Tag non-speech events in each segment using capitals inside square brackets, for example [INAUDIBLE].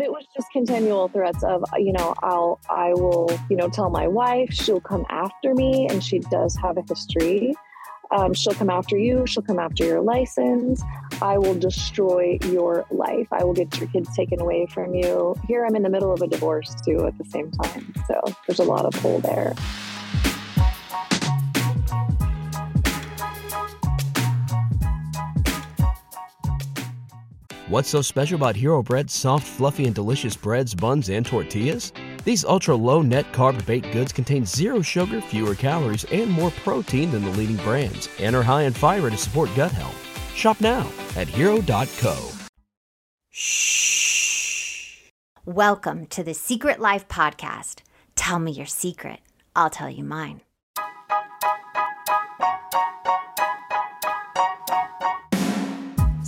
but it was just continual threats of you know i'll i will you know tell my wife she'll come after me and she does have a history. Um, she'll come after you she'll come after your license. I will destroy your life. I will get your kids taken away from you. Here i'm in the middle of a divorce too at the same time. So there's a lot of pull there What's so special about Hero Bread's soft, fluffy, and delicious breads, buns, and tortillas? These ultra low net carb baked goods contain zero sugar, fewer calories, and more protein than the leading brands, and are high in fiber to support gut health. Shop now at hero.co. Shh. Welcome to the Secret Life Podcast. Tell me your secret, I'll tell you mine.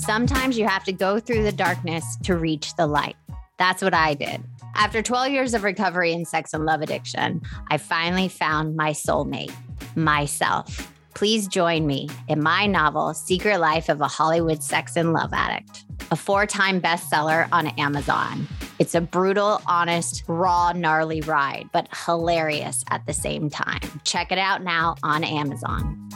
Sometimes you have to go through the darkness to reach the light. That's what I did. After 12 years of recovery in sex and love addiction, I finally found my soulmate, myself. Please join me in my novel, Secret Life of a Hollywood Sex and Love Addict, a four time bestseller on Amazon. It's a brutal, honest, raw, gnarly ride, but hilarious at the same time. Check it out now on Amazon.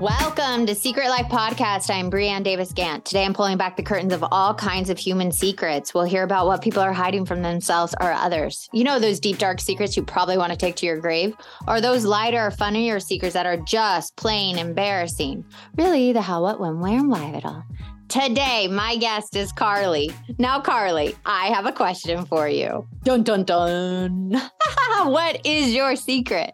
Welcome to Secret Life Podcast. I'm Brianne Davis Gant. Today I'm pulling back the curtains of all kinds of human secrets. We'll hear about what people are hiding from themselves or others. You know, those deep, dark secrets you probably want to take to your grave, or those lighter, funnier secrets that are just plain embarrassing. Really, the how, what, when, where, and why of it all. Today, my guest is Carly. Now, Carly, I have a question for you. Dun, dun, dun. [LAUGHS] what is your secret?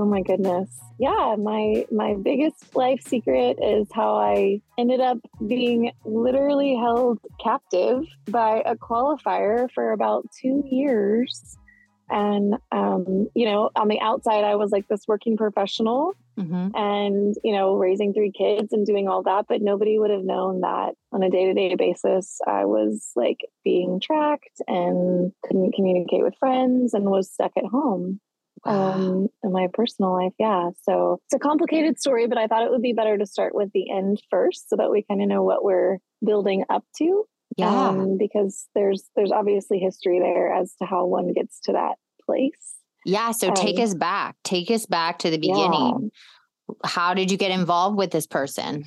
Oh my goodness yeah, my my biggest life secret is how I ended up being literally held captive by a qualifier for about two years. And um, you know, on the outside, I was like this working professional, mm-hmm. and you know, raising three kids and doing all that. But nobody would have known that on a day to day basis, I was like being tracked and couldn't communicate with friends and was stuck at home um, in my personal life. Yeah. So it's a complicated story, but I thought it would be better to start with the end first so that we kind of know what we're building up to. Yeah. Um, because there's there's obviously history there as to how one gets to that place. Yeah. So um, take us back. Take us back to the beginning. Yeah. How did you get involved with this person?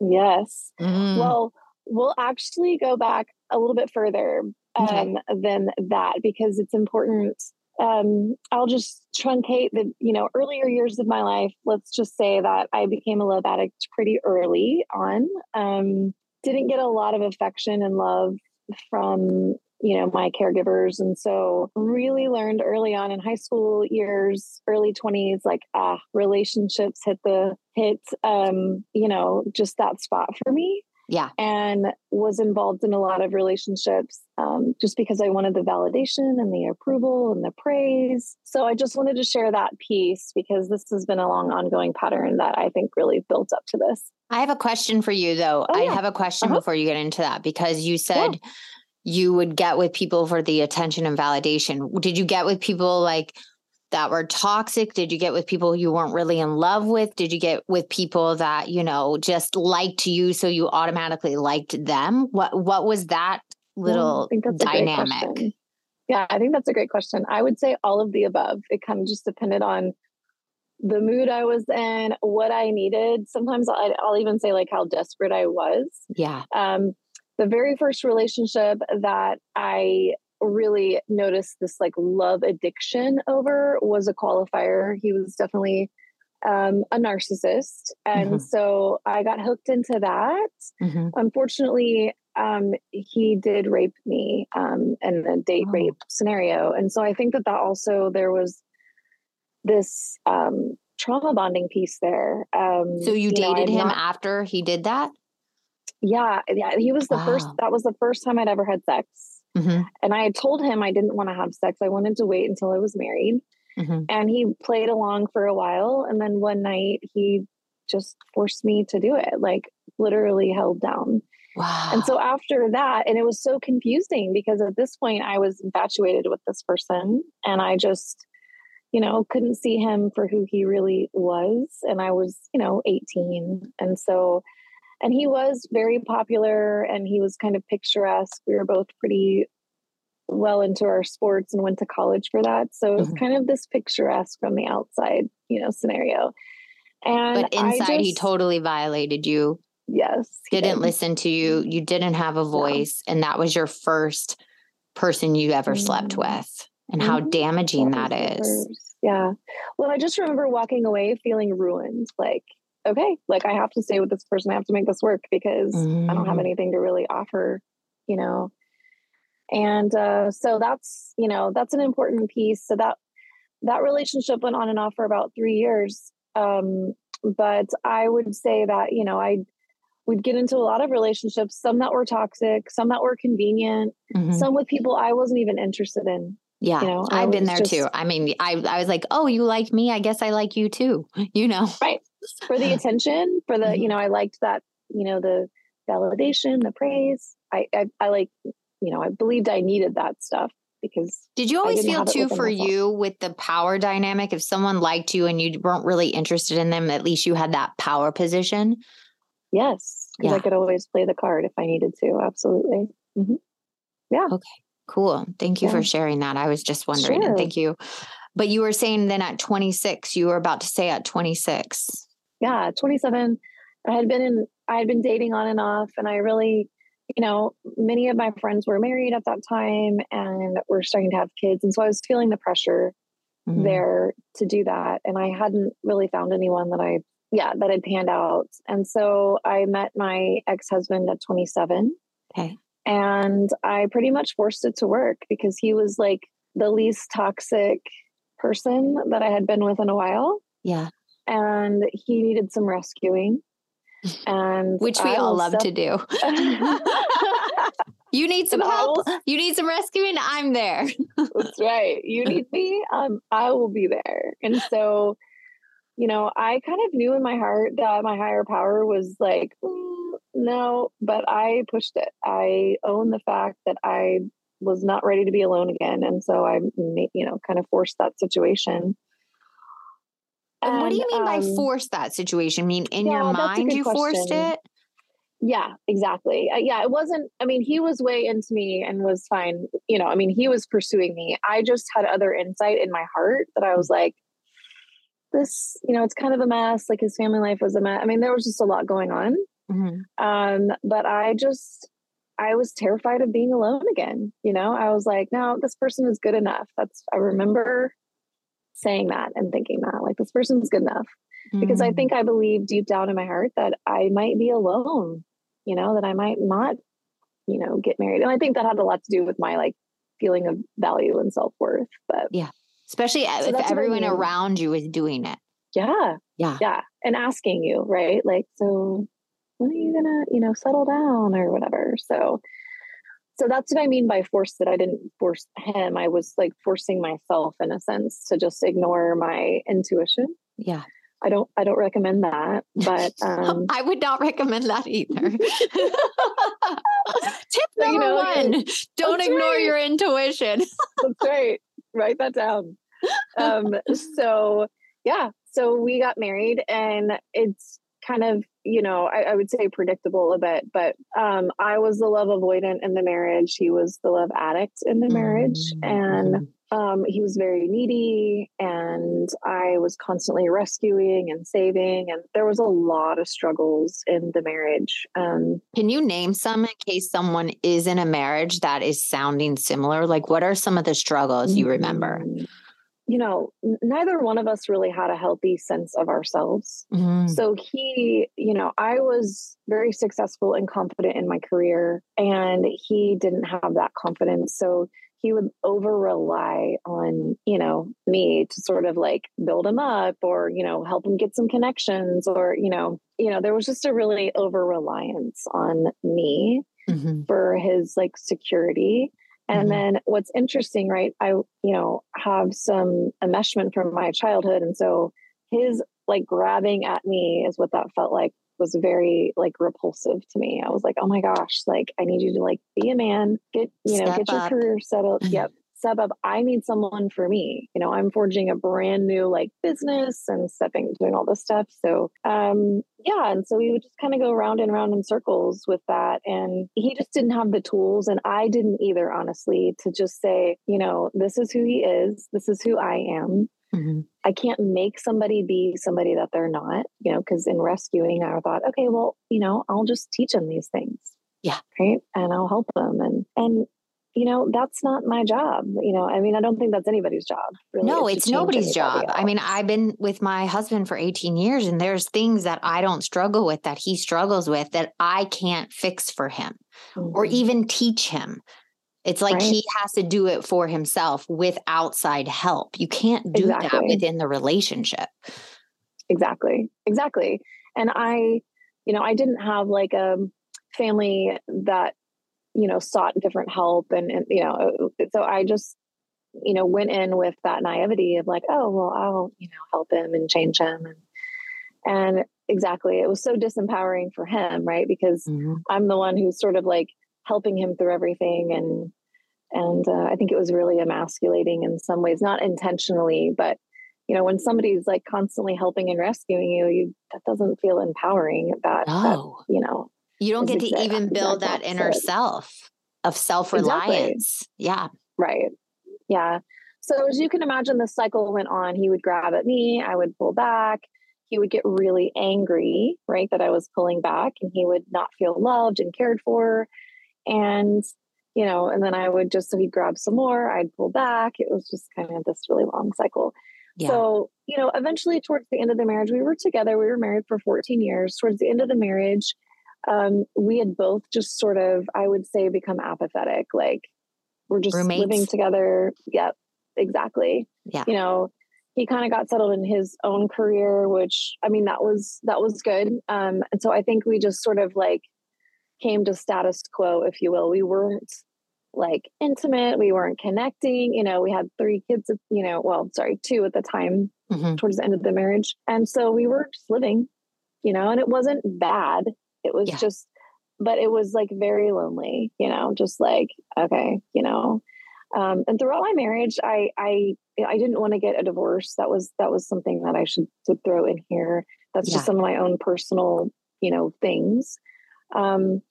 Yes. Mm. Well, we'll actually go back a little bit further um, okay. than that because it's important um, I'll just truncate the, you know, earlier years of my life. Let's just say that I became a love addict pretty early on. Um, didn't get a lot of affection and love from, you know, my caregivers. And so really learned early on in high school years, early 20s, like, ah, relationships hit the, hit, um, you know, just that spot for me. Yeah. And was involved in a lot of relationships um, just because I wanted the validation and the approval and the praise. So I just wanted to share that piece because this has been a long ongoing pattern that I think really built up to this. I have a question for you though. Oh, yeah. I have a question uh-huh. before you get into that because you said yeah. you would get with people for the attention and validation. Did you get with people like that were toxic? Did you get with people you weren't really in love with? Did you get with people that, you know, just liked you so you automatically liked them? What what was that little yeah, dynamic? Yeah, I think that's a great question. I would say all of the above. It kind of just depended on the mood I was in, what I needed. Sometimes I'll, I'll even say like how desperate I was. Yeah. Um, the very first relationship that I really noticed this like love addiction over was a qualifier. He was definitely um, a narcissist. And mm-hmm. so I got hooked into that. Mm-hmm. Unfortunately, um, he did rape me um, in a date oh. rape scenario. And so I think that that also there was this um, trauma bonding piece there. Um, so you, you dated know, him not, after he did that? Yeah. Yeah. He was the wow. first, that was the first time I'd ever had sex. Mm-hmm. And I had told him I didn't want to have sex. I wanted to wait until I was married. Mm-hmm. And he played along for a while. And then one night he just forced me to do it, like literally held down. Wow. And so after that, and it was so confusing because at this point I was infatuated with this person and I just, you know, couldn't see him for who he really was. And I was, you know, 18. And so and he was very popular and he was kind of picturesque. We were both pretty well into our sports and went to college for that. So it was mm-hmm. kind of this picturesque from the outside, you know, scenario. And but inside, just, he totally violated you. Yes. Didn't did. listen to you. You didn't have a voice. And that was your first person you ever mm-hmm. slept with. And mm-hmm. how damaging that, that is. Yeah. Well, I just remember walking away feeling ruined. Like, okay, like I have to stay with this person. I have to make this work because mm-hmm. I don't have mm-hmm. anything to really offer, you know. And uh, so that's, you know, that's an important piece. So that that relationship went on and off for about three years. Um, but I would say that, you know, I would get into a lot of relationships, some that were toxic, some that were convenient, mm-hmm. some with people I wasn't even interested in. Yeah, you know, I've been there just, too. I mean, I I was like, oh, you like me? I guess I like you too. [LAUGHS] You know, right? For the attention, for the mm-hmm. you know, I liked that. You know, the validation, the praise. I, I I like. You know, I believed I needed that stuff because. Did you always feel too for myself. you with the power dynamic? If someone liked you and you weren't really interested in them, at least you had that power position. Yes, because yeah. I could always play the card if I needed to. Absolutely. Mm-hmm. Yeah. Okay. Cool. Thank you yeah. for sharing that. I was just wondering. Sure. And thank you. But you were saying then at 26, you were about to say at 26. Yeah, 27. I had been in, I had been dating on and off, and I really, you know, many of my friends were married at that time and were starting to have kids. And so I was feeling the pressure mm-hmm. there to do that. And I hadn't really found anyone that I, yeah, that had panned out. And so I met my ex husband at 27. Okay. And I pretty much forced it to work because he was like the least toxic person that I had been with in a while. Yeah. And he needed some rescuing. And which we I all love to do. [LAUGHS] you need some help. You need some rescuing. I'm there. That's right. You need me. Um, I will be there. And so, you know, I kind of knew in my heart that my higher power was like, mm, no, but I pushed it. I own the fact that I was not ready to be alone again. And so I, you know, kind of forced that situation. And, what do you mean um, by force that situation? I mean, in yeah, your mind, you question. forced it? Yeah, exactly. Uh, yeah, it wasn't, I mean, he was way into me and was fine. You know, I mean, he was pursuing me. I just had other insight in my heart that I was like, this, you know, it's kind of a mess. Like his family life was a mess. I mean, there was just a lot going on. Mm-hmm. Um, but I just, I was terrified of being alone again. You know, I was like, no, this person is good enough. That's, I remember saying that and thinking that, like, this person's good enough. Mm-hmm. Because I think I believe deep down in my heart that I might be alone, you know, that I might not, you know, get married. And I think that had a lot to do with my like feeling of value and self worth. But yeah, especially so if everyone around you is doing it. Yeah. Yeah. Yeah. And asking you, right? Like, so when are you gonna you know settle down or whatever so so that's what i mean by force that i didn't force him. I was like forcing myself in a sense to just ignore my intuition. Yeah. I don't i don't recommend that [LAUGHS] but um i would not recommend that either. [LAUGHS] Tip number you know, one don't ignore right. your intuition. [LAUGHS] That's right. Write that down. Um so yeah. So we got married and it's kind of you know I, I, would say predictable a bit but um, i was the love avoidant in the marriage. He was the love addict in the marriage. mm-hmm. and um, he was very needy and i was constantly rescuing and saving and there was a lot of struggles in the marriage. Um, can you name some in case someone is in a marriage that is sounding similar? Like what are some of the struggles you remember? Mm-hmm you know, neither one of us really had a healthy sense of ourselves. Mm-hmm. So he, you know, I was very successful and confident in my career, and he didn't have that confidence. So he would over rely on, you know, me to sort of like build him up or, you know, help him get some connections or, you know, you know, there was just a really over reliance on me mm-hmm. for his like security. And mm-hmm. then what's interesting, right? I, you know, have some enmeshment from my childhood. And so his like grabbing at me is what that felt like was very like repulsive to me. I was like, oh my gosh, like I need you to like be a man, get, you know, Step get up. your career settled. Yep. Step up. I need someone for me. You know, I'm forging a brand new like business and stepping, doing all this stuff. So, um, yeah. And so we would just kind of go round and round in circles with that. And he just didn't have the tools. And I didn't either, honestly, to just say, you know, this is who he is. This is who I am. Mm-hmm. I can't make somebody be somebody that they're not, you know, because in rescuing, I thought, okay, well, you know, I'll just teach them these things. Yeah. Right. And I'll help them. And, and, you know, that's not my job. You know, I mean, I don't think that's anybody's job. Really, no, it's nobody's job. Else. I mean, I've been with my husband for 18 years and there's things that I don't struggle with that he struggles with that I can't fix for him mm-hmm. or even teach him. It's like right. he has to do it for himself with outside help. You can't do exactly. that within the relationship. Exactly. Exactly. And I, you know, I didn't have like a family that you know sought different help and, and you know uh, so i just you know went in with that naivety of like oh well i'll you know help him and change him and and exactly it was so disempowering for him right because mm-hmm. i'm the one who's sort of like helping him through everything and and uh, i think it was really emasculating in some ways not intentionally but you know when somebody's like constantly helping and rescuing you you that doesn't feel empowering that, no. that you know you don't get to even build that inner self of self reliance. Exactly. Yeah. Right. Yeah. So as you can imagine, the cycle went on. He would grab at me, I would pull back. He would get really angry, right, that I was pulling back, and he would not feel loved and cared for. And, you know, and then I would just, so he'd grab some more, I'd pull back. It was just kind of this really long cycle. Yeah. So, you know, eventually towards the end of the marriage, we were together. We were married for 14 years. Towards the end of the marriage, um, we had both just sort of, I would say, become apathetic. Like we're just Roommates. living together. Yep, exactly. Yeah. You know, he kind of got settled in his own career, which I mean, that was that was good. Um, and so I think we just sort of like came to status quo, if you will. We weren't like intimate. We weren't connecting. You know, we had three kids. You know, well, sorry, two at the time mm-hmm. towards the end of the marriage, and so we were just living. You know, and it wasn't bad. It was yeah. just, but it was like very lonely, you know, just like, okay, you know. Um, and throughout my marriage, I, I, I didn't want to get a divorce. That was, that was something that I should, throw in here. That's yeah. just some of my own personal, you know, things. Um,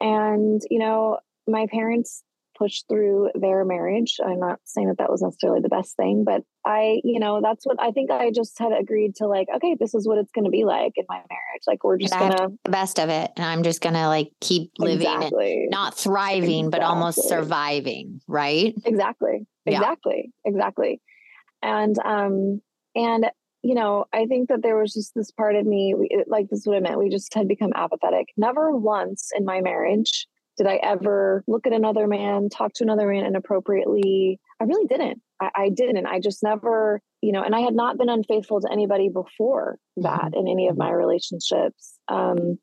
and, you know, my parents pushed through their marriage. I'm not saying that that was necessarily the best thing, but I, you know, that's what I think I just had agreed to like, okay, this is what it's going to be like in my marriage. Like, we're just going to the best of it. And I'm just going to like keep living exactly. not thriving, exactly. but almost surviving. Right. Exactly. Exactly. Yeah. Exactly. And, um, and, you know, I think that there was just this part of me, we, like this is what I meant. We just had become apathetic. Never once in my marriage did I ever look at another man, talk to another man inappropriately? I really didn't. I, I didn't. I just never, you know, and I had not been unfaithful to anybody before that mm-hmm. in any of my relationships. Um,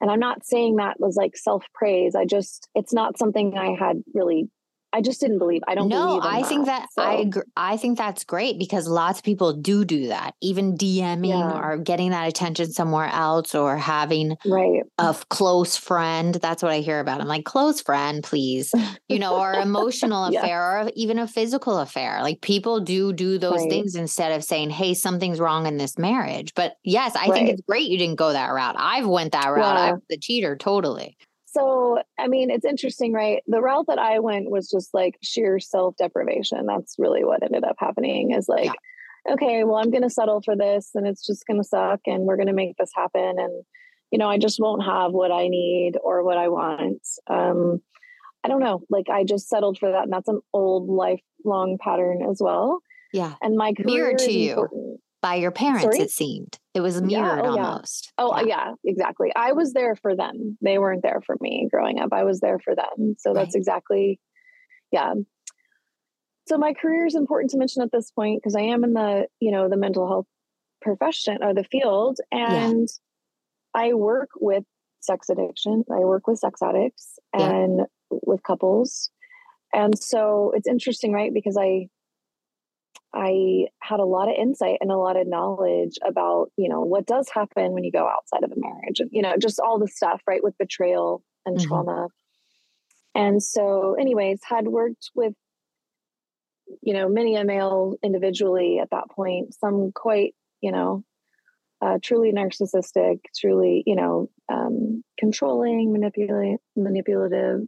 and I'm not saying that was like self praise. I just, it's not something I had really I just didn't believe. I don't. No, I that, think that so. I agree, I think that's great because lots of people do do that. Even DMing yeah. or getting that attention somewhere else or having right. a close friend. That's what I hear about. I'm like close friend, please. [LAUGHS] You know, or emotional yeah. affair or even a physical affair. Like people do do those right. things instead of saying, "Hey, something's wrong in this marriage." But yes, I right. think it's great you didn't go that route. I've went that route. Yeah. I'm the cheater, totally so i mean it's interesting right? The route that i went was just like sheer self deprivation that's really what ended up happening is like yeah. okay well i'm going to settle for this and it's just going to suck and we're going to make this happen and you know i just won't have what i need or what i want. Um i don't know. Like i just settled for that and that's an old lifelong pattern as well. Yeah. And my career to you by your parents, Sorry? it seemed. It was mirrored oh, yeah, oh, almost. Yeah. Oh, yeah. yeah. exactly. I was there for them. They weren't there for me growing up. I was there for them. So that's right. exactly, yeah. So my career is important to mention at this point because I am in the, you know, the mental health profession or the field. And I work with sex addiction. I work with sex addicts and with couples. And so it's interesting, right? Because I I had a lot of insight and a lot of knowledge about, you know, what does happen when you go outside of a marriage and, you know, just all the stuff, right, with betrayal and mm-hmm. trauma. And so, anyways, had worked with you know, many a male individually at that point, some quite, you know, uh, truly narcissistic, truly, you know, um, controlling, manipulative, manipulative.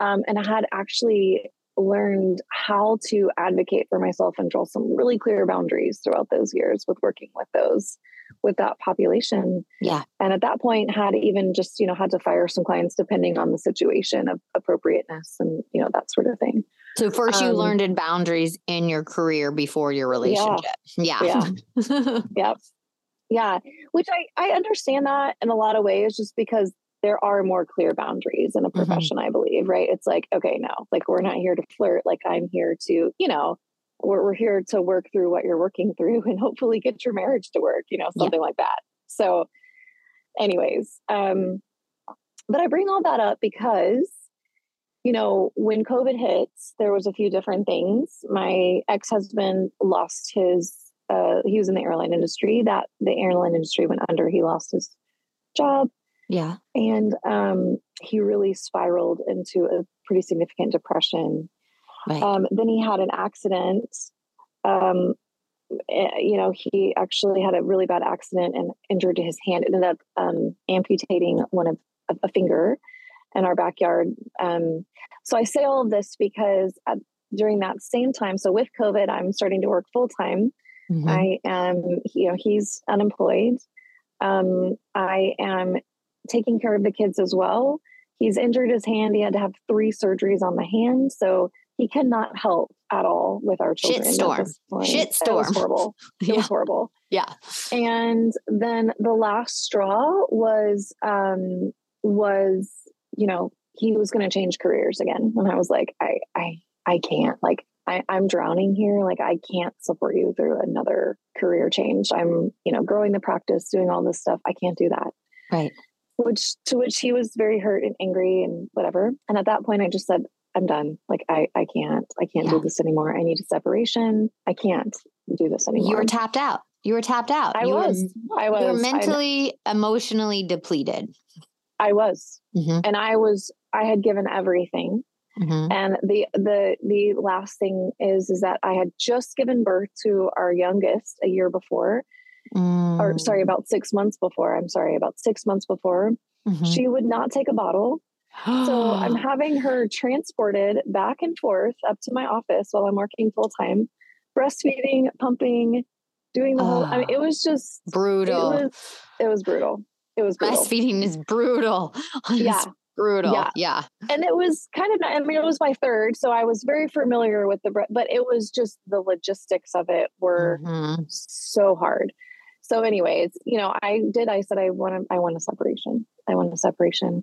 Um, and I had actually learned how to advocate for myself and draw some really clear boundaries throughout those years with working with those with that population. Yeah. And at that point had even just you know had to fire some clients depending on the situation of appropriateness and you know that sort of thing. So first you um, learned in boundaries in your career before your relationship. Yeah yeah. Yeah, [LAUGHS] yep. yeah. Which i i understand that in a lot of ways just because there are more clear boundaries in a mm-hmm. profession, mm-hmm. I believe, right? It's like, okay, no, like we're not here to flirt. Like I'm here to, you know, we're, we're here to work through what you're working through and hopefully get your marriage to work, you know, something yeah. like that. So, anyways, um, but I bring all that up because, you know, when COVID hits, there was a few different things. My ex husband lost his, uh, he was in the airline industry. That the airline industry went under. He lost his job. Yeah. And um, he really spiraled into a pretty significant depression. Right. Um, then he had an accident. Um, eh, you know, he actually had a really bad accident and injured his hand. It ended up um, amputating one of a finger in our backyard. Um, so I say all of this because at, during that same time, so with COVID, I'm starting to work full time. Mm-hmm. I am, you know, he's unemployed. Um, I am taking care of the kids as well. He's injured his hand. He had to have three surgeries on the hand. So he cannot help at all with our children. Shit storm. Shit storm. It was horrible. It yeah. was horrible. Yeah. And then the last straw was um was, you know, he was gonna change careers again. And I was like, I I I can't. Like I, I'm drowning here. Like I can't support you through another career change. I'm, you know, growing the practice, doing all this stuff. I can't do that. Right which to which he was very hurt and angry and whatever. And at that point, I just said, I'm done. Like I, I can't, I can't yeah. do this anymore. I need a separation. I can't do this anymore. You were tapped out. You were tapped out. I you was. Were, I was. You were mentally, emotionally depleted. I was, mm-hmm. and I was. I had given everything. Mm-hmm. And the the the last thing is is that I had just given birth to our youngest a year before, mm. or sorry, about six months before. I'm sorry, about six months before. Mm-hmm. She would not take a bottle. so I'm [GASPS] having her transported back and forth up to my office while I'm working full time, breastfeeding, pumping, doing the whole. I mean, it was just brutal. It was, it was brutal. It was brutal. breastfeeding is brutal. [LAUGHS] yeah. brutal. Yeah. yeah. And it was kind of, I mean, it was my third. So I was very familiar with the, but it was just the logistics of it were mm-hmm. so hard so anyways you know i did i said i want i want a separation. I want a separation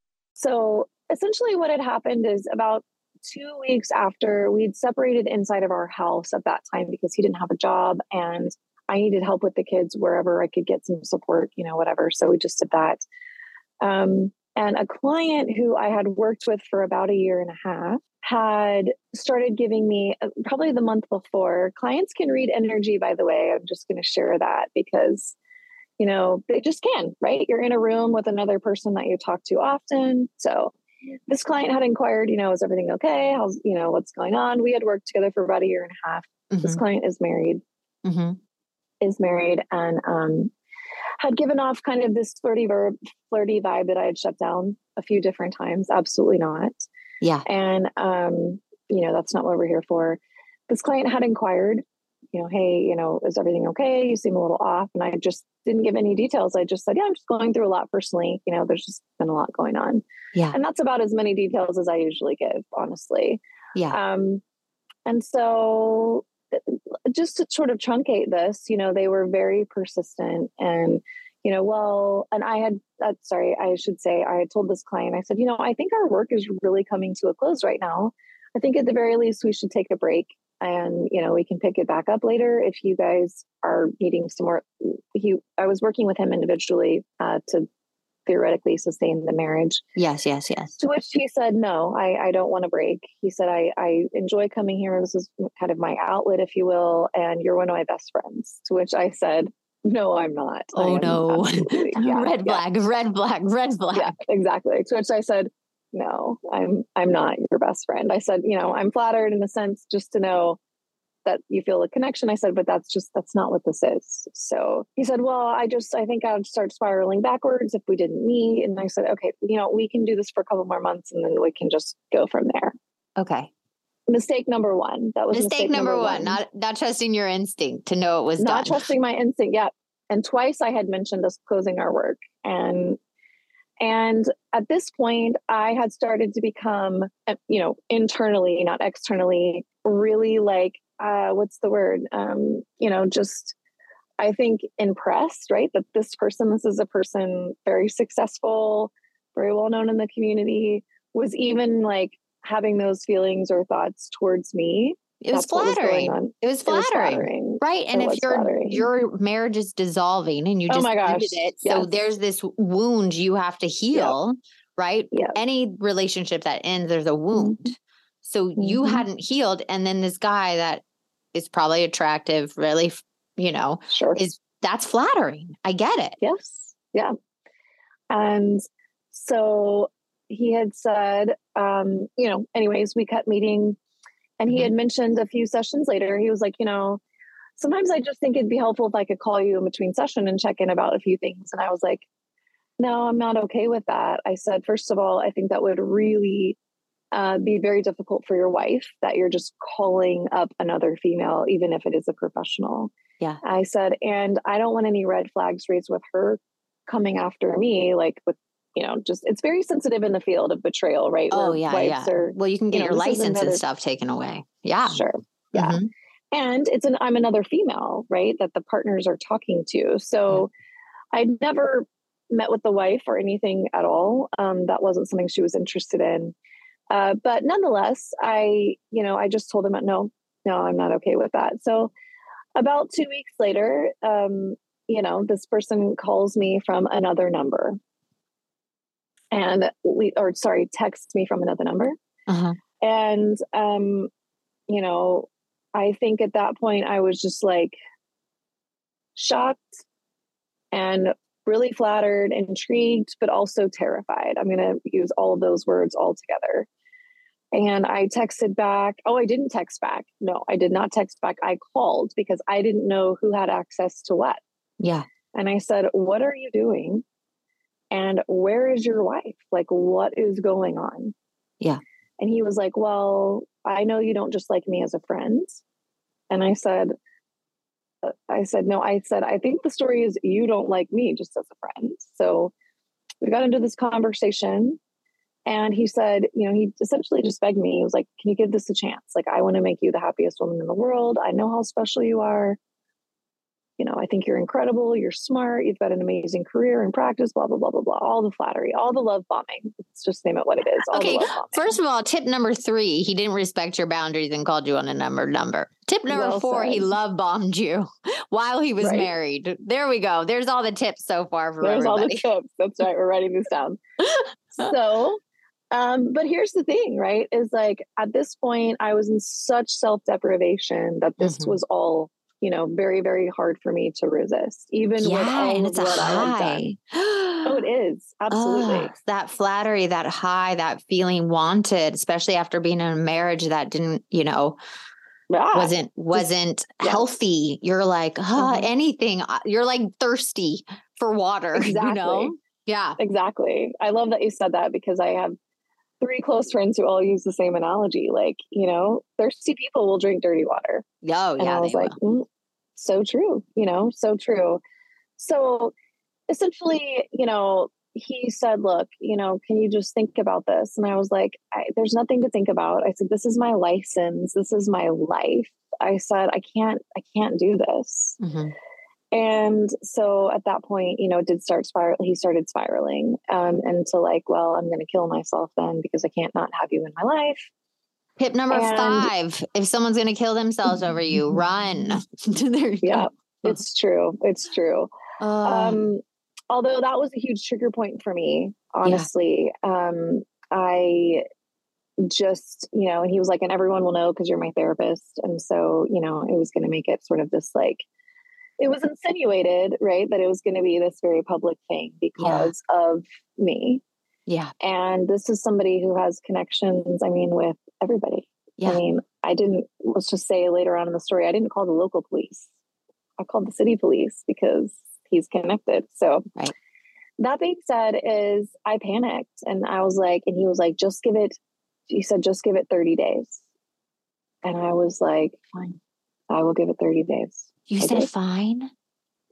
So essentially what had happened is about two weeks after we'd separated inside of our house at that time because he didn't have a job and I needed help with the kids wherever I could get some support, you know, whatever. So we just did that. Um, and a client who I had worked with for about a year and a half had started giving me uh, probably the month before. Clients can read energy, by the way. I'm just going to share that because, you know, they just can, right? You're in a room with another person that you talk to often. So this client had inquired, you know, is everything okay? How's, you know, what's going on? We had worked together for about a year and a half. Mm-hmm. This client is married, mm-hmm. is married, and um, had given off kind of this flirty verb, flirty vibe that I had shut down a few different times. Absolutely not. Yeah. And, um, you know, that's not what we're here for. This client had inquired, you know, hey, you know, is everything okay? You seem a little off. And I just didn't give any details. I just said, yeah, I'm just going through a lot personally. You know, there's just been a lot going on. Yeah. And that's about as many details as I usually give, honestly. Yeah. Um, and so uh, just to sort of truncate this, you know, they were very persistent and you know, well, and I had, uh, sorry, I should say, I had told this client, I said, you know, I think our work is really coming to a close right now. I think at the very least we should take a break. And you know we can pick it back up later if you guys are needing some more. He i was working with him individually uh, to theoretically sustain the marriage. Yes, yes, yes. to which he said no i, I don't want to break. He said I, I enjoy coming here. This is kind of my outlet if you will and you're one of my best friends. To which i said no i'm not. Oh no. [LAUGHS] yeah, red yeah, flag, red flag, red flag. yeah exactly. To which i said no i'm i'm not your best friend. I said you know i'm flattered in a sense just to know that you feel a connection. I said but that's just that's not what this is. So he said well i just i think i'd start spiraling backwards if we didn't meet. And i said okay you know we can do this for a couple more months and then we can just go from there. Okay. mistake number one. That was Mistake, number, one, not not trusting your instinct to know it was not done. trusting my instinct yet and twice i had mentioned us closing our work. And and at this point i had started to become uh, you know internally not externally really like uh what's the word? Um you know just i think impressed right? That this person this is a person very successful very well known in the community was even like having those feelings or thoughts towards me it was what was flattering. it was It was flattering. flattering. Right. And It if your flattering. your marriage is dissolving and you Oh just gosh, ended it. So yes. there's this wound you have to heal, right? Yeah. Any relationship that ends, there's a wound. So you Mhm. hadn't healed. And then this guy that is probably attractive, really, you know, Sure. is that's flattering. I get it. Yes. Yeah. And so he had said, um, you know, anyways, we kept meeting and he had mentioned a few sessions later, he was like, you know, sometimes I just think it'd be helpful if I could call you in between session and check in about a few things. And I was like, no, I'm not okay with that. I said, first of all, I think that would really uh, be very difficult for your wife that you're just calling up another female, even if it is a professional. Yeah. I said, and I don't want any red flags raised with her coming after me, like with, you know, just it's very sensitive in the field of betrayal, right? Oh yeah, wives yeah. Are, well, you can get know, your license another- and stuff taken away. Yeah. Sure. Yeah. Mhm. And it's an I'm another female, right? That the partners are talking to. So I'd never met with the wife or anything at all. Um, that wasn't something she was interested in. Uh, but nonetheless, I, you know, I just told him, no, no, I'm not okay with that. So about two weeks later, um, you know, this person calls me from another number. And we, or sorry, texts me from another number. Uh-huh. And, um, you know, I think at that point I was just like shocked and really flattered, intrigued, but also terrified. I'm going to use all of those words all together. And I texted back. Oh, I didn't text back. No, I did not text back. I called because I didn't know who had access to what. Yeah. And I said, What are you doing? And where is your wife? Like, what is going on? Yeah. And he was like, Well, I know you don't just like me as a friend. And I said, uh, I said, No, I said, I think the story is you don't like me just as a friend. So we got into this conversation. And he said, you know, he essentially just begged me. He was like, Can you give this a chance? Like, I want to make you the happiest woman in the world. I know how special you are you know, I think you're incredible, you're smart, you've got an amazing career and practice, blah, blah, blah, blah, blah. All the flattery, all the love bombing. Let's just name it what it is. Okay, the love bombing. First of all, tip number three, he didn't respect your boundaries and called you on a number number. Tip number Well four, he love bombed you [LAUGHS] while he was Right. married. There we go. There's all the tips so far for There's all the tips. That's right. We're writing this down. [LAUGHS] so, um, but here's the thing, right? Is like at this point, I was in such self deprivation that this Mhm. was all, you know, very, very hard for me to resist, even with all and of it's a what I had done. high. Oh, it [GASPS] is. Absolutely. That flattery, that high, that feeling wanted, especially after being in a marriage that didn't, you know, Yeah. wasn't wasn't yeah. healthy. You're like, huh, Mhm. anything. uh, You're like thirsty for water. [LAUGHS] You know? Exactly. Yeah. Exactly. I love that you said that because I have three close friends who all use the same analogy. Like, you know, thirsty people will drink dirty water. Oh, and yeah. I was like, mm, so true, you know, so true. So essentially, you know, he said, look, you know, can you just think about this? And I was like, I, there's nothing to think about. I said, this is my license. This is my life. I said, I can't, I can't do this. Mhm. And so at that point, you know, did start spiral. He started spiraling um, into like, well, I'm going to kill myself then because I can't not have you in my life. Tip number And- five: If someone's going to kill themselves over you, [LAUGHS] run. [LAUGHS] there you Yeah, go. it's true. It's true. Um, Um, although that was a huge trigger point for me, honestly. Um, I just, you know, and he was like, and everyone will know because you're my therapist. And so, you know, it was going to make it sort of this like, it was insinuated, right, that it was going to be this very public thing because of me. yeah, And this is somebody who has connections, I mean, with everybody. yeah. I mean, I didn't, let's just say later on in the story, I didn't call the local police. I called the city police because he's connected. So, Right. that being said, is I panicked and I was like, and he was like, just give it, he said, just give it 30 days. And I was like, fine, I will give it 30 days. You I said did. fine.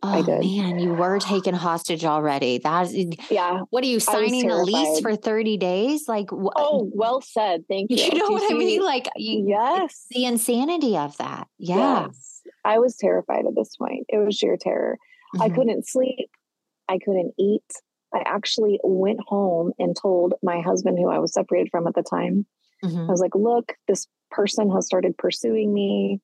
I Oh did. man, you were taken hostage already. That's Yeah. what are you signing a lease for 30 days? Like wh- Oh, well said. Thank you. you know Do what I mean? Like you, yes. the insanity of that. Yeah. Yes. I was terrified at this point. It was sheer terror. I Mhm. couldn't sleep. I couldn't eat. I actually went home and told my husband, who I was separated from at the time, Mhm. I was like, look, this person has started pursuing me.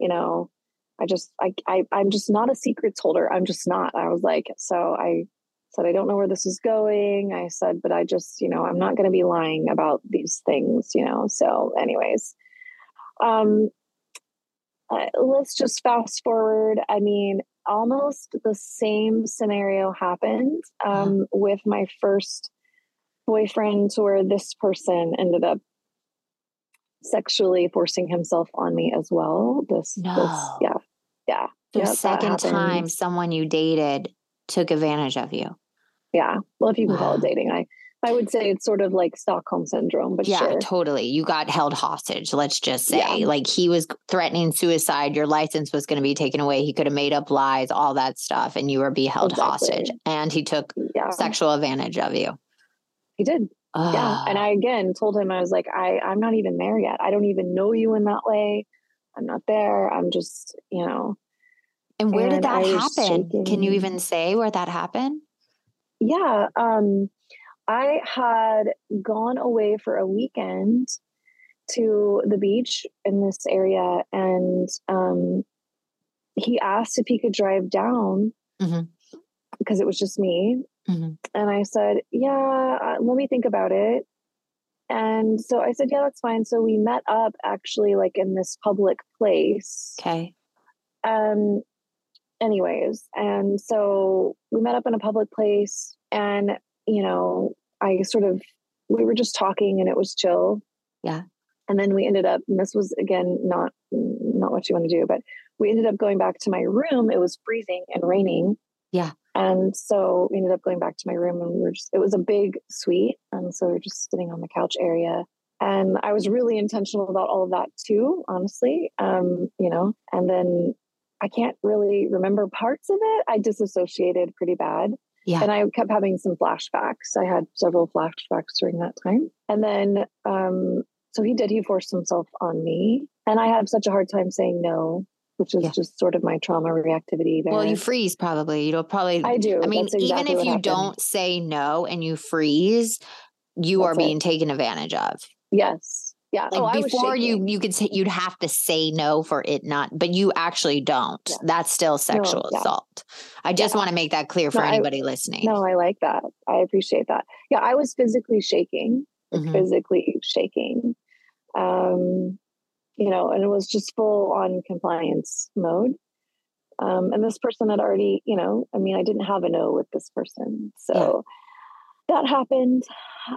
You know, I just, I, I, I'm just not a secrets holder. I'm just not. I was like, so I said, I don't know where this is going. I said, but I just, you know, I'm not going to be lying about these things, you know? So, anyways, um, uh, let's just fast forward. I mean, almost the same scenario happened um, with my first boyfriend, where this person ended up sexually forcing himself on me as well. This, No. this yeah, yeah, The Yep, second time someone you dated took advantage of you. yeah. Well, if you can call it dating, I, I would say it's sort of like Stockholm syndrome, but yeah, sure. totally. You got held hostage, let's just say. Yeah. Like he was threatening suicide, your license was going to be taken away. He could have made up lies, all that stuff, and you were be held Exactly. hostage. And he took yeah, sexual advantage of you. he did. yeah and i again told him i was like i i'm not even there yet i don't even know you in that way i'm not there i'm just you know and where did that I happen? Can you even say where that happened? yeah um i had gone away for a weekend to the beach in this area and um he asked if he could drive down Mhm. because it was just me Mhm. and i said yeah uh, let me think about it and so i said yeah that's fine so we met up actually like in this public place Okay. um anyways and so we met up in a public place and you know i sort of we were just talking and it was chill Yeah. and then we ended up and this was again not not what you want to do but we ended up going back to my room it was freezing and raining Yeah. and so we ended up going back to my room and we were just it was a big suite and so we are just sitting on the couch area and i was really intentional about all of that too honestly um you know and then i can't really remember parts of it i disassociated pretty bad Yeah. and i kept having some flashbacks i had several flashbacks during that time and then um so he did he forced himself on me and i have such a hard time saying no which is Yeah. just sort of my trauma reactivity there Well, you freeze probably. You don't probably i do I mean, exactly even if you happened. don't say no and you freeze, you are That's it. being taken advantage of. yes yeah Like oh, I before you you could say you'd have to say no for it not, but you actually don't. Yeah. That's still sexual yeah. assault. I just Yeah. want to make that clear for No, I- anybody listening. no i like that i appreciate that yeah i was physically shaking Mhm. physically shaking um you know and it was just full on compliance mode um and this person had already you know i mean i didn't have a no with this person so that happened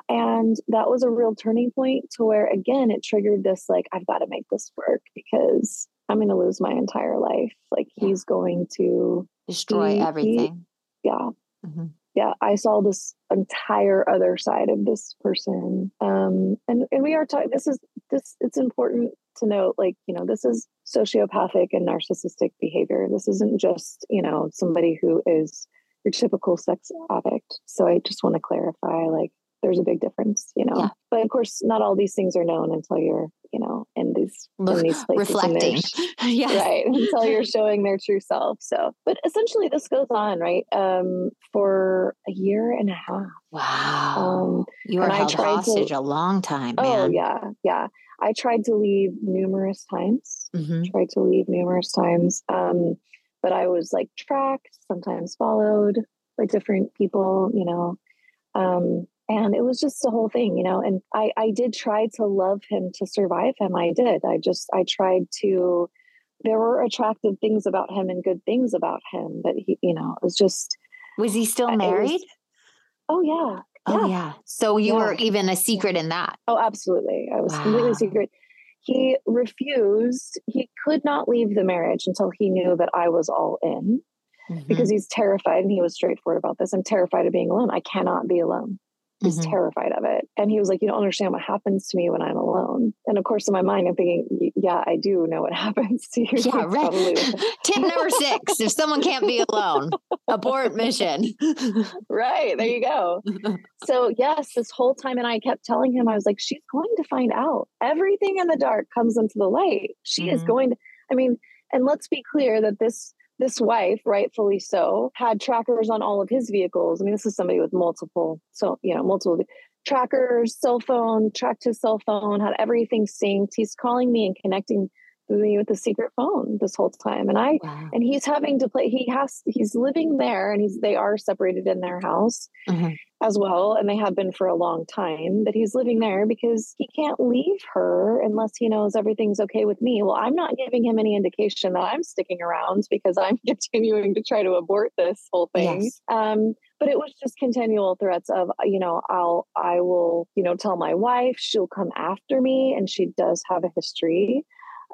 and that was a real turning point to where again it triggered this like i've got to make this work because i'm going to lose my entire life like Yeah. he's going to Destroy he- he- everything. yeah Mhm. yeah i saw this entire other side of this person um and and we are talking this is this it's important to note like you know this is sociopathic and narcissistic behavior this isn't just you know somebody who is your typical sex addict so i just want to clarify like there's a big difference you know Yeah. but of course not all these things are known until you're you know in these in these places Reflecting. [LAUGHS] yes. right until you're showing their true self so but essentially this goes on right um for a year and a half Wow. um you were held tried to- hostage a long time, oh yeah yeah I tried to leave numerous times. Mm-hmm. Tried to leave numerous times. Um, but I was like tracked, sometimes followed by different people, you know. Um, and it was just a whole thing, you know. And I, I did try to love him to survive him. I did. I just, I tried to. There were attractive things about him and good things about him, but he, you know, it was just. Was he still was- married? Oh yeah, Oh yeah. yeah. So you Yeah. were even a secret in that. Oh, absolutely. I was Wow. completely secret. He refused. He could not leave the marriage until he knew that I was all in Mm-hmm. because he's terrified and he was straightforward about this. I'm terrified of being alone. I cannot be alone. He's Mhm. terrified of it. And he was like, You don't understand what happens to me when I'm alone. And of course, in my mind, I'm thinking, "Y- Yeah, I do know what [LAUGHS] happens to you. Yeah, right. probably [LAUGHS] [LAUGHS] Tip number six: If someone can't be alone, abort mission. right. There you go. So, yes, this whole time, and I kept telling him, I was like, She's going to find out. Everything in the dark comes into the light. She is Mhm. going to, I mean, and let's be clear that this this wife rightfully so had trackers on all of his vehicles i mean this is somebody with multiple so you know multiple trackers cell phone tracked his cell phone had everything synced he's calling me and connecting me with the secret phone this whole time and i Wow. and he's having to play he has he's living there and he's they are separated in their house Mhm. As well and they have been for a long time but he's living there because he can't leave her unless he knows everything's okay with me. Well i'm not giving him any indication that i'm sticking around [LAUGHS] because i'm [LAUGHS] continuing to try to abort this whole thing. Yes. um but it was just continual threats of you know i'll i will you know tell my wife she'll come after me and she does have a history.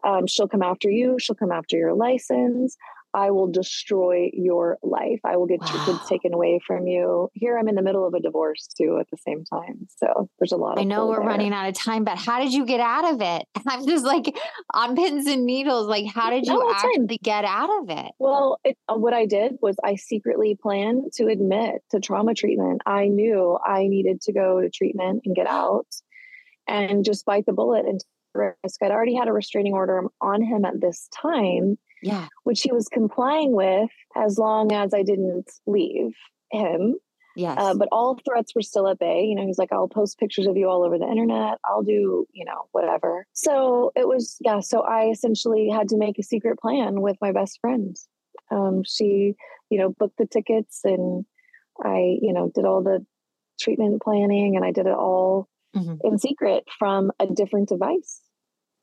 Um, she'll come after you she'll come after your license i will destroy your life i will get your kids taken away from you here i'm in the middle of a divorce too at the same time so there's a lot of I know we're there. running out of time, but how did you get out of it? [LAUGHS] I'm just like on pins and needles. Like, how did you No, it's fine. get out of it? Well, it, uh, what I did was I secretly planned to admit to trauma treatment. I knew I needed to go to treatment and get out and just bite the bullet and risk. I'd already had a restraining order on him at this time, Yeah. which he was complying with as long as I didn't leave him. Yes. Uh, but all threats were still at bay. You know, he's like, I'll post pictures of you all over the internet. I'll do, you know, whatever. So it was, yeah. So I essentially had to make a secret plan with my best friend. Um, she, you know, booked the tickets and I, you know, did all the treatment planning and I did it all Mhm. in secret from a different device.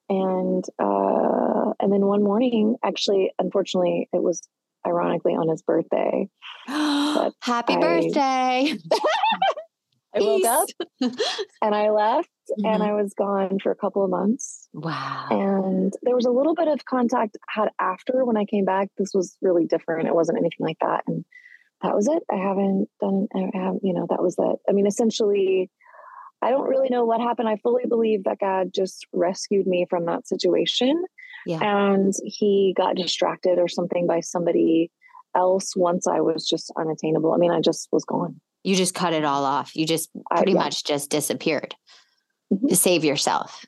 And uh, and then one morning, actually, unfortunately, it was ironically on his birthday. [GASPS] Happy I- birthday. [LAUGHS] I woke up and I left and Mhm. I was gone for a couple of months. Wow. And there was a little bit of contact had after when I came back. This was really different. It wasn't anything like that. And that was it. I haven't done, I have, you know, that was it. I mean, essentially, I don't really know what happened. I fully believe that God just rescued me from that situation. Yeah. And he got distracted or something by somebody else once I was just unattainable. I mean, I just was gone. You just cut it all off. You just I- pretty yeah. much just disappeared Mhm. to save yourself.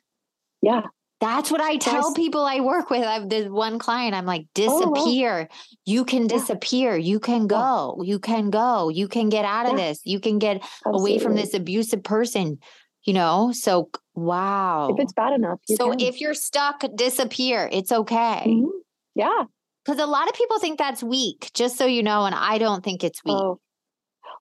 Yeah. That's what I tell people I work with. I've this one client, I'm like, Oh, wow. disappear. You can disappear. You can Yeah. go. You can go. You can get out of Yeah. this. You can get away from this abusive person, you know? So, wow. If it's bad enough, so can. if you're stuck, disappear. It's okay. Mhm. yeah. Because a lot of people think that's weak, just so you know. And I don't think it's weak. Oh,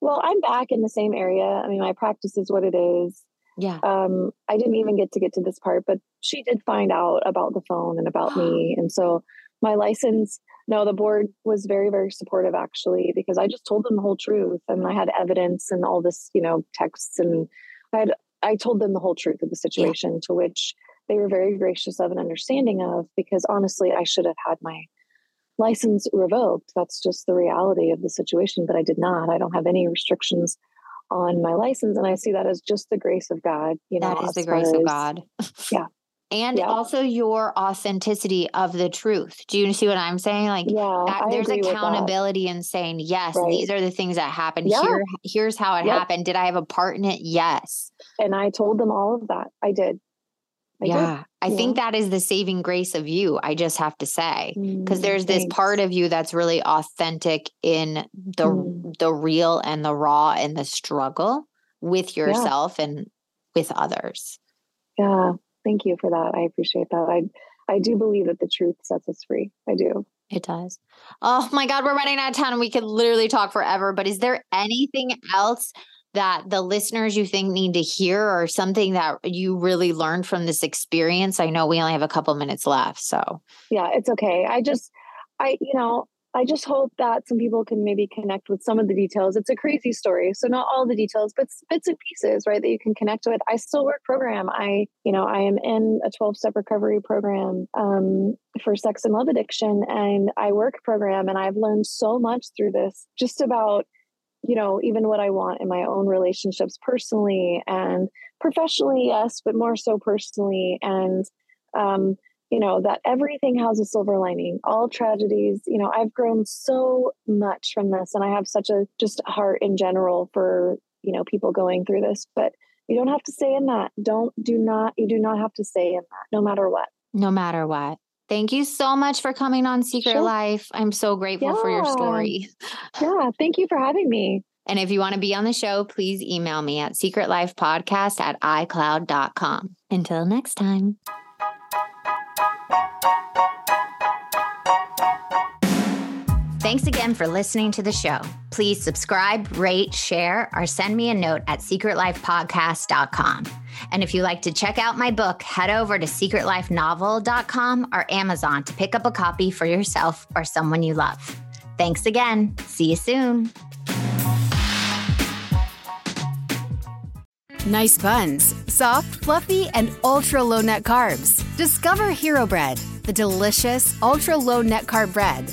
well, I'm back in the same area. I mean, my practice is what it is. Yeah. Um, I didn't even get to get to this part, but she did find out about the phone and about [GASPS] me, and so my license. No, the board was very, very supportive actually, because I just told them the whole truth, and I had evidence and all this, you know, texts, and I had I told them the whole truth of the situation, to which they were very gracious of and understanding of, because honestly, I should have had my license revoked. That's just the reality of the situation, but I did not. I don't have any restrictions on my license, and I see that as just the grace of God. You know, That is the grace far of God. [LAUGHS] Yeah. And Yeah. also your authenticity of the truth. Do you see what I'm saying? Like Yeah, that- there's accountability in saying, yes, Right. these are the things that happened. Yeah. Here, here's how it Yep. happened. Did I have a part in it? Yes. And I told them all of that. I did. I yeah. I think know? that is the saving grace of you. I just have to say. Because Mm, there's this part of you that's really authentic in the Mm. the real and the raw and the struggle with yourself and with others. Yeah. Thank you for that. I appreciate that. I I do believe that the truth sets us free. I do. It does. Oh my God, we're running out of time and we could literally talk forever. But is there anything else that the listeners you think need to hear or something that you really learned from this experience? I know we only have a couple minutes left. So, yeah, it's okay. I just, I, you know, I just hope that some people can maybe connect with some of the details. It's a crazy story, so not all the details, but bits and pieces, right? That you can connect with. I still work program. I, you know, I am in a 12 step recovery program um, for sex and love addiction, and I work program, and I've learned so much through this, just about, you know, even what I want in my own relationships, personally and professionally, yes, but more so personally, and um, you know that everything has a silver lining all tragedies you know i've grown so much from this and i have such a just heart in general for you know people going through this but you don't have to stay in that. Don't do not you do not have to stay in that no matter what. No matter what Thank you so much for coming on Secret sure. Life. I'm so grateful yeah. for your story. Yeah, thank you for having me. And if you want to be on the show, please email me at secretlifepodcast at icloud.com. Until next time. Thanks again for listening to the show. Please subscribe, rate, share, or send me a note at secretlifepodcast.com. And if you like to check out my book, head over to secretlifenovel.com or Amazon to pick up a copy for yourself or someone you love. Thanks again. See you soon. Nice buns, soft, fluffy, and ultra low net carbs. Discover Hero Bread, the delicious ultra low net carb bread